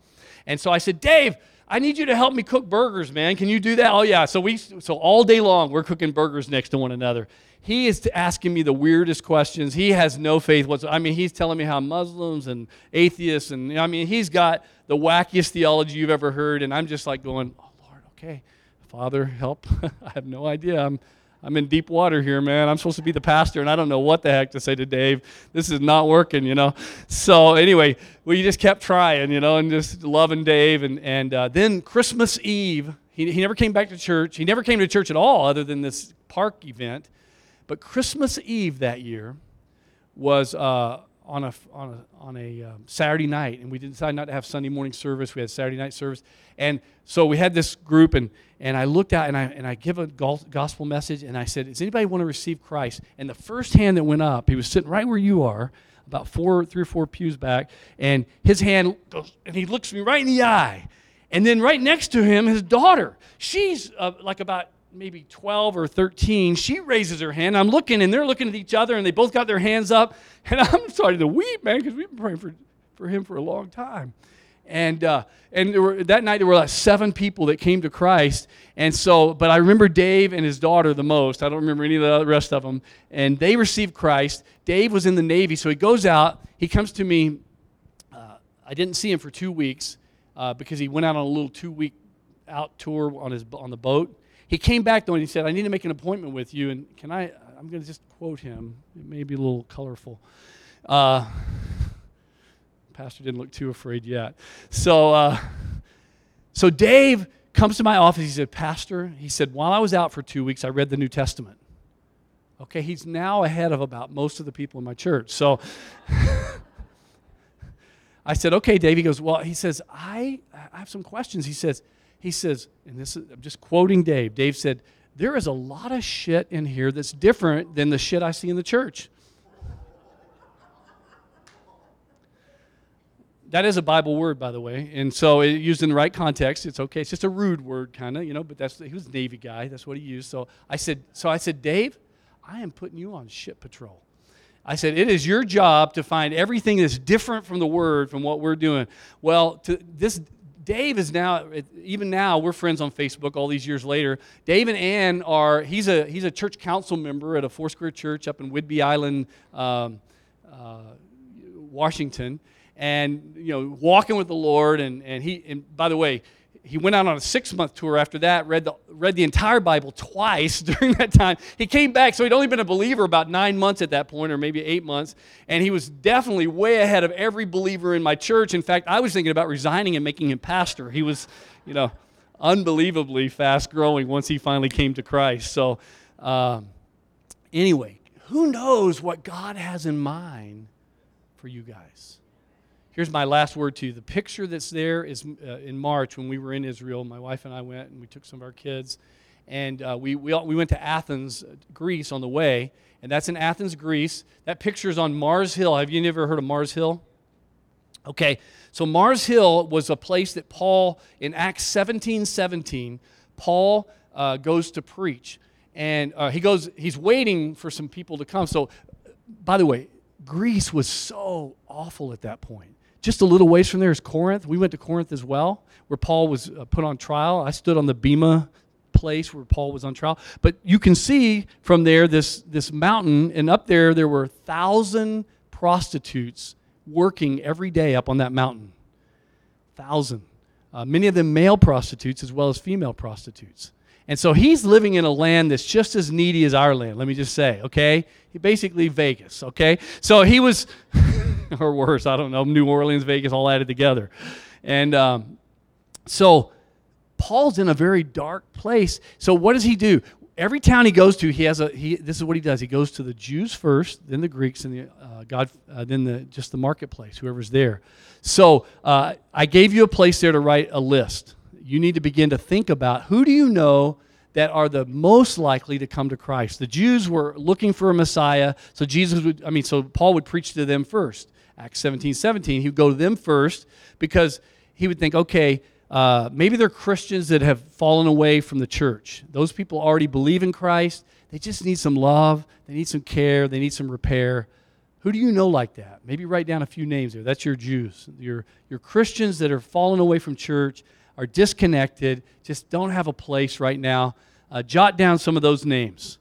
And so I said, Dave, I need you to help me cook burgers, man. Can you do that? Oh yeah. So we so all day long we're cooking burgers next to one another. He is asking me the weirdest questions. He has no faith whatsoever. I mean, he's telling me how Muslims and atheists and I mean, he's got the wackiest theology you've ever heard and I'm just like going, "Oh Lord, okay. Father, help. I have no idea. I'm I'm in deep water here, man. I'm supposed to be the pastor, and I don't know what the heck to say to Dave. This is not working, you know. So anyway, we just kept trying, you know, and just loving Dave. And and uh, then Christmas Eve, he he never came back to church. He never came to church at all, other than this park event. But Christmas Eve that year was uh, on a on a on a um, Saturday night, and we decided not to have Sunday morning service. We had Saturday night service, and so we had this group, and and I looked out and I and I give a gospel message, and I said, "Does anybody want to receive Christ?" And the first hand that went up, he was sitting right where you are, about four, three or four pews back, and his hand goes, and he looks me right in the eye, and then right next to him, his daughter. She's uh, like about maybe 12 or 13, she raises her hand. I'm looking, and they're looking at each other, and they both got their hands up. And I'm starting to weep, man, because we've been praying for, for him for a long time. And, uh, and were, that night, there were like seven people that came to Christ. And so, but I remember Dave and his daughter the most. I don't remember any of the rest of them. And they received Christ. Dave was in the Navy, so he goes out. He comes to me I didn't see him for two weeks uh, because he went out on a little two week out tour on, his, on the boat. He came back though and he said, I need to make an appointment with you. And can I, I'm going to just quote him. It may be a little colorful. Uh, Pastor didn't look too afraid yet. So, uh, so Dave comes to my office. He said, Pastor, he said, while I was out for two weeks, I read the New Testament. Okay, he's now ahead of about most of the people in my church. So I said, okay, Dave. He goes, well, he says, I, I have some questions. He says, he says, and this is, I'm just quoting Dave. Dave said, there is a lot of shit in here that's different than the shit I see in the church. that is a Bible word, by the way, and so it, used in the right context, it's okay. It's just a rude word, kind of, you know. But that's he was a Navy guy. That's what he used. So I said, so I said, Dave, I am putting you on ship patrol. I said, it is your job to find everything that's different from the word from what we're doing. Well, to this Dave is now, even now, we're friends on Facebook all these years later. Dave and Ann are, he's a, he's a church council member at a Foursquare Church up in Whidbey Island, um, uh, Washington, and, you know, walking with the Lord. And, and he, and by the way, he went out on a six month tour after that, read the, read the entire Bible twice during that time. He came back, so he'd only been a believer about nine months at that point, or maybe eight months, and he was definitely way ahead of every believer in my church. In fact, I was thinking about resigning and making him pastor. He was, you know, unbelievably fast growing once he finally came to Christ. So, um, anyway, who knows what God has in mind for you guys? Here's my last word to you. The picture that's there is uh, in March when we were in Israel. My wife and I went and we took some of our kids. And uh, we, we, we went to Athens, uh, Greece on the way. And that's in Athens, Greece. That picture is on Mars Hill. Have you ever heard of Mars Hill? Okay, so Mars Hill was a place that Paul, in Acts 17 17, Paul uh, goes to preach. And uh, he goes, he's waiting for some people to come. So, by the way, Greece was so awful at that point. Just a little ways from there is Corinth. We went to Corinth as well, where Paul was uh, put on trial. I stood on the Bema place where Paul was on trial. But you can see from there this, this mountain, and up there, there were thousand prostitutes working every day up on that mountain. Thousand. Uh, many of them male prostitutes as well as female prostitutes. And so he's living in a land that's just as needy as our land, let me just say, okay? He basically Vegas, okay? So he was, or worse, I don't know, New Orleans, Vegas, all added together. And um, so Paul's in a very dark place. So what does he do? Every town he goes to, he has a. He, this is what he does. He goes to the Jews first, then the Greeks, and the uh, God, uh, then the just the marketplace, whoever's there. So uh, I gave you a place there to write a list. You need to begin to think about who do you know that are the most likely to come to Christ. The Jews were looking for a Messiah, so Jesus would. I mean, so Paul would preach to them first. Acts 17 17, he would go to them first because he would think, okay, uh, maybe they're Christians that have fallen away from the church. Those people already believe in Christ. They just need some love, they need some care, they need some repair. Who do you know like that? Maybe write down a few names there. That's your Jews. Your, your Christians that are fallen away from church, are disconnected, just don't have a place right now. Uh, jot down some of those names.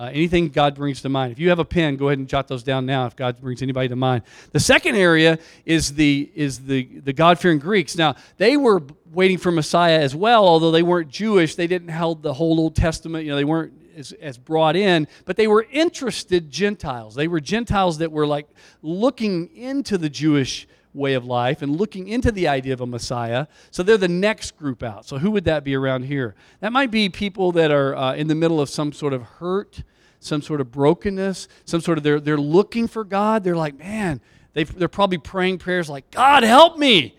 Uh, anything God brings to mind. If you have a pen, go ahead and jot those down now if God brings anybody to mind. The second area is the, is the, the God fearing Greeks. Now, they were waiting for Messiah as well, although they weren't Jewish. They didn't hold the whole Old Testament. You know, they weren't as, as brought in, but they were interested Gentiles. They were Gentiles that were like looking into the Jewish way of life and looking into the idea of a Messiah. So they're the next group out. So who would that be around here? That might be people that are uh, in the middle of some sort of hurt, some sort of brokenness, some sort of they're, they're looking for God. They're like, man, they they're probably praying prayers like, God, help me.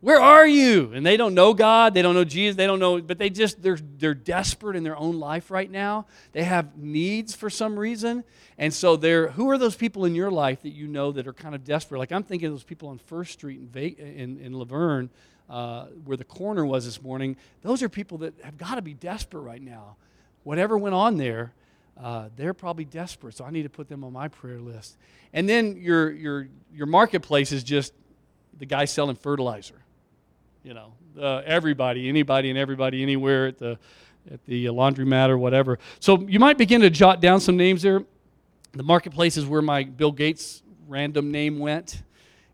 Where are you? And they don't know God, they don't know Jesus, they don't know, but they just they're they're desperate in their own life right now. They have needs for some reason. And so they're who are those people in your life that you know that are kind of desperate? Like I'm thinking of those people on First Street in in, in La Verne, uh, where the corner was this morning. Those are people that have got to be desperate right now. Whatever went on there, uh, they're probably desperate. So I need to put them on my prayer list. And then your your your marketplace is just the guy selling fertilizer you know, uh, everybody, anybody and everybody anywhere at the at the laundromat or whatever. So you might begin to jot down some names there. The marketplace is where my Bill Gates random name went.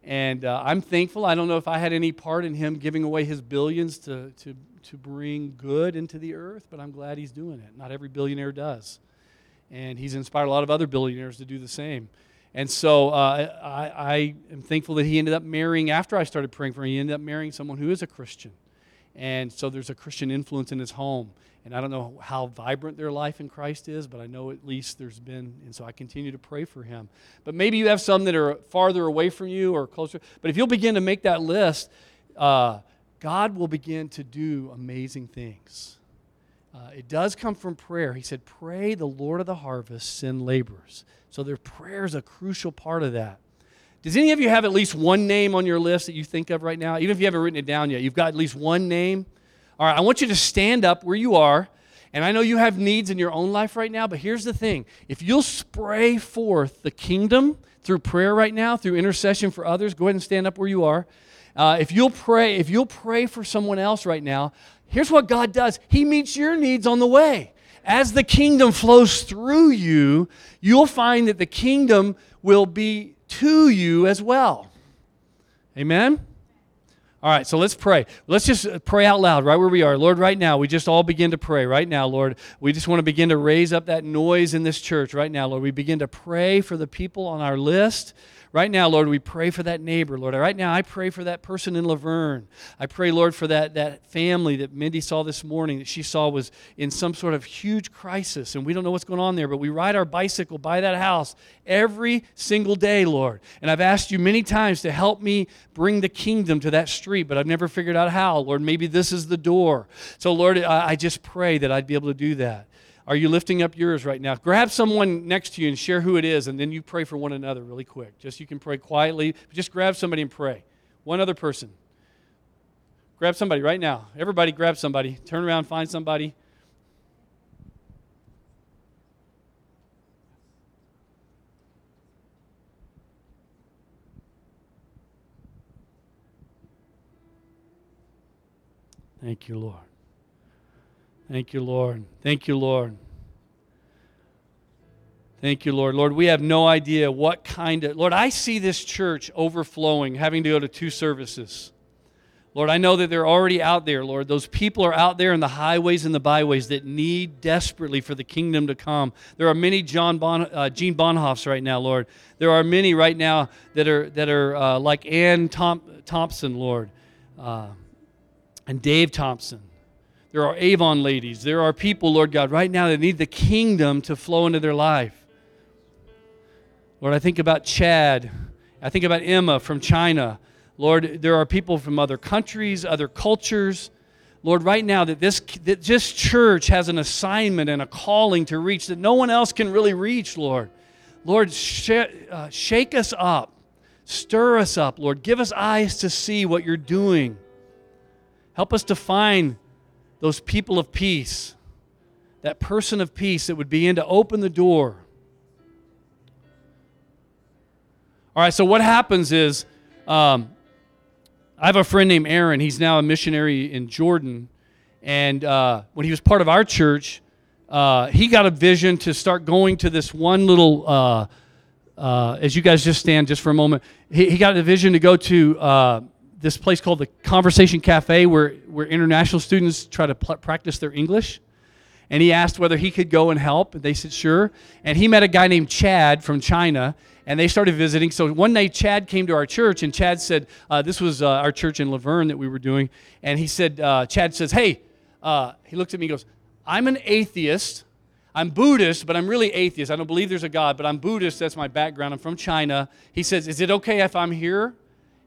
And uh, I'm thankful. I don't know if I had any part in him giving away his billions to, to, to bring good into the earth, but I'm glad he's doing it. Not every billionaire does. And he's inspired a lot of other billionaires to do the same. And so uh, I, I am thankful that he ended up marrying, after I started praying for him, he ended up marrying someone who is a Christian. And so there's a Christian influence in his home. And I don't know how vibrant their life in Christ is, but I know at least there's been, and so I continue to pray for him. But maybe you have some that are farther away from you or closer. But if you'll begin to make that list, uh, God will begin to do amazing things. Uh, it does come from prayer. He said, Pray the Lord of the harvest send laborers. So their prayer is a crucial part of that. Does any of you have at least one name on your list that you think of right now? Even if you haven't written it down yet, you've got at least one name? All right, I want you to stand up where you are. And I know you have needs in your own life right now, but here's the thing if you'll spray forth the kingdom through prayer right now, through intercession for others, go ahead and stand up where you are. Uh, if you'll pray, if you'll pray for someone else right now, here's what God does He meets your needs on the way. As the kingdom flows through you, you'll find that the kingdom will be to you as well. Amen? All right, so let's pray. Let's just pray out loud right where we are. Lord, right now, we just all begin to pray right now, Lord. We just want to begin to raise up that noise in this church right now, Lord. We begin to pray for the people on our list. Right now, Lord, we pray for that neighbor, Lord. Right now, I pray for that person in La Verne. I pray, Lord, for that, that family that Mindy saw this morning that she saw was in some sort of huge crisis, and we don't know what's going on there, but we ride our bicycle by that house every single day, Lord. And I've asked you many times to help me bring the kingdom to that street, but I've never figured out how. Lord, maybe this is the door. So, Lord, I, I just pray that I'd be able to do that. Are you lifting up yours right now? Grab someone next to you and share who it is, and then you pray for one another really quick. Just you can pray quietly. Just grab somebody and pray. One other person. Grab somebody right now. Everybody grab somebody. Turn around, find somebody. Thank you, Lord. Thank you, Lord. Thank you, Lord. Thank you, Lord. Lord, we have no idea what kind of. Lord, I see this church overflowing, having to go to two services. Lord, I know that they're already out there, Lord. Those people are out there in the highways and the byways that need desperately for the kingdom to come. There are many John bon, uh, Jean right now, Lord. There are many right now that are, that are uh, like Ann Thompson, Lord, uh, and Dave Thompson. There are Avon ladies. There are people, Lord God, right now that need the kingdom to flow into their life. Lord, I think about Chad. I think about Emma from China. Lord, there are people from other countries, other cultures. Lord, right now that this, that this church has an assignment and a calling to reach that no one else can really reach, Lord. Lord, sh- uh, shake us up. Stir us up, Lord. Give us eyes to see what you're doing. Help us to find those people of peace, that person of peace that would begin to open the door. All right, so what happens is um, I have a friend named Aaron. He's now a missionary in Jordan. And uh, when he was part of our church, uh, he got a vision to start going to this one little, uh, uh as you guys just stand just for a moment, he, he got a vision to go to uh, this place called the Conversation Cafe where, where international students try to pl- practice their English. And he asked whether he could go and help. And they said, sure. And he met a guy named Chad from China, and they started visiting. So one night, Chad came to our church, and Chad said, uh, This was uh, our church in La Verne that we were doing. And he said, uh, Chad says, Hey, uh, he looks at me and goes, I'm an atheist. I'm Buddhist, but I'm really atheist. I don't believe there's a God, but I'm Buddhist. That's my background. I'm from China. He says, Is it okay if I'm here?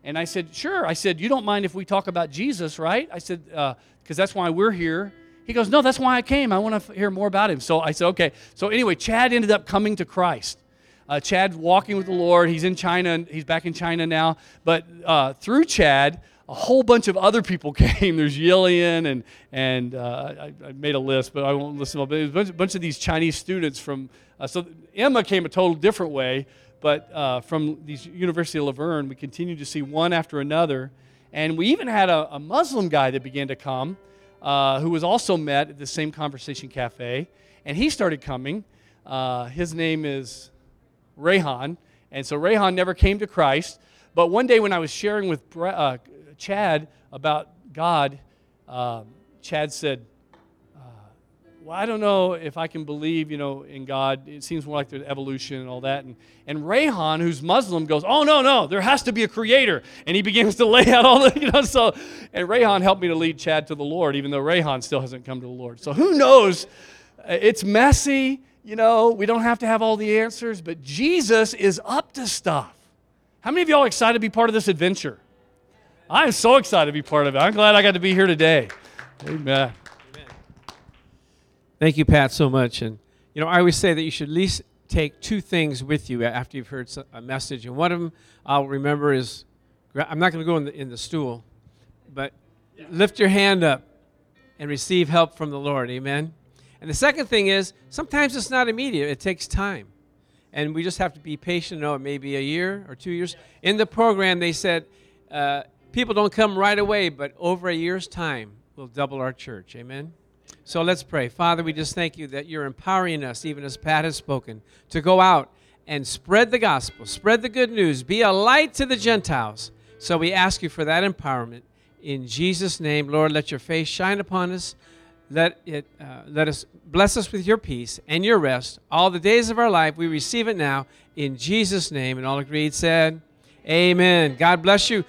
And I said, Sure. I said, You don't mind if we talk about Jesus, right? I said, Because uh, that's why we're here. He goes, No, that's why I came. I want to hear more about him. So I said, Okay. So anyway, Chad ended up coming to Christ. Uh, Chad walking with the Lord. He's in China. He's back in China now. But uh, through Chad, a whole bunch of other people came. There's Yillian, and and uh, I, I, made a list, but I won't list them all. But a bunch, bunch, of these Chinese students from. Uh, so Emma came a total different way, but uh, from the University of La Verne, we continued to see one after another. And we even had a, a Muslim guy that began to come uh, who was also met at the same Conversation Cafe. And he started coming. Uh, his name is Rayhan. And so Rayhan never came to Christ. But one day when I was sharing with uh, Chad about God, um, Chad said, uh, well, I don't know if I can believe, you know, in God. It seems more like there's evolution and all that. And, and Rayhan, who's Muslim, goes, oh, no, no, there has to be a creator. And he begins to lay out all the, you know, so, and Rayhan helped me to lead Chad to the Lord, even though Rayhan still hasn't come to the Lord. So who knows? Uh, It's messy, you know, we don't have to have all the answers, but Jesus is up to stuff. How many of y'all excited to be part of this adventure? I'm so excited to be part of it. I'm glad I got to be here today. Amen. Thank you, Pat, so much. And you know, I always say that you should at least take two things with you after you've heard a message. And one of them I'll remember is, I'm not going to go in the, in the stool, but lift your hand up and receive help from the Lord. Amen. And the second thing is, sometimes it's not immediate. It takes time. And we just have to be patient. No, it may be a year or two years. In the program, they said uh, people don't come right away, but over a year's time, we'll double our church. Amen. So let's pray. Father, we just thank you that you're empowering us, even as Pat has spoken, to go out and spread the gospel, spread the good news, be a light to the Gentiles. So we ask you for that empowerment. In Jesus' name, Lord, let your face shine upon us. Let it uh, let us bless us with your peace and your rest all the days of our life. We receive it now in Jesus' name. And all agreed said, Amen. God bless you.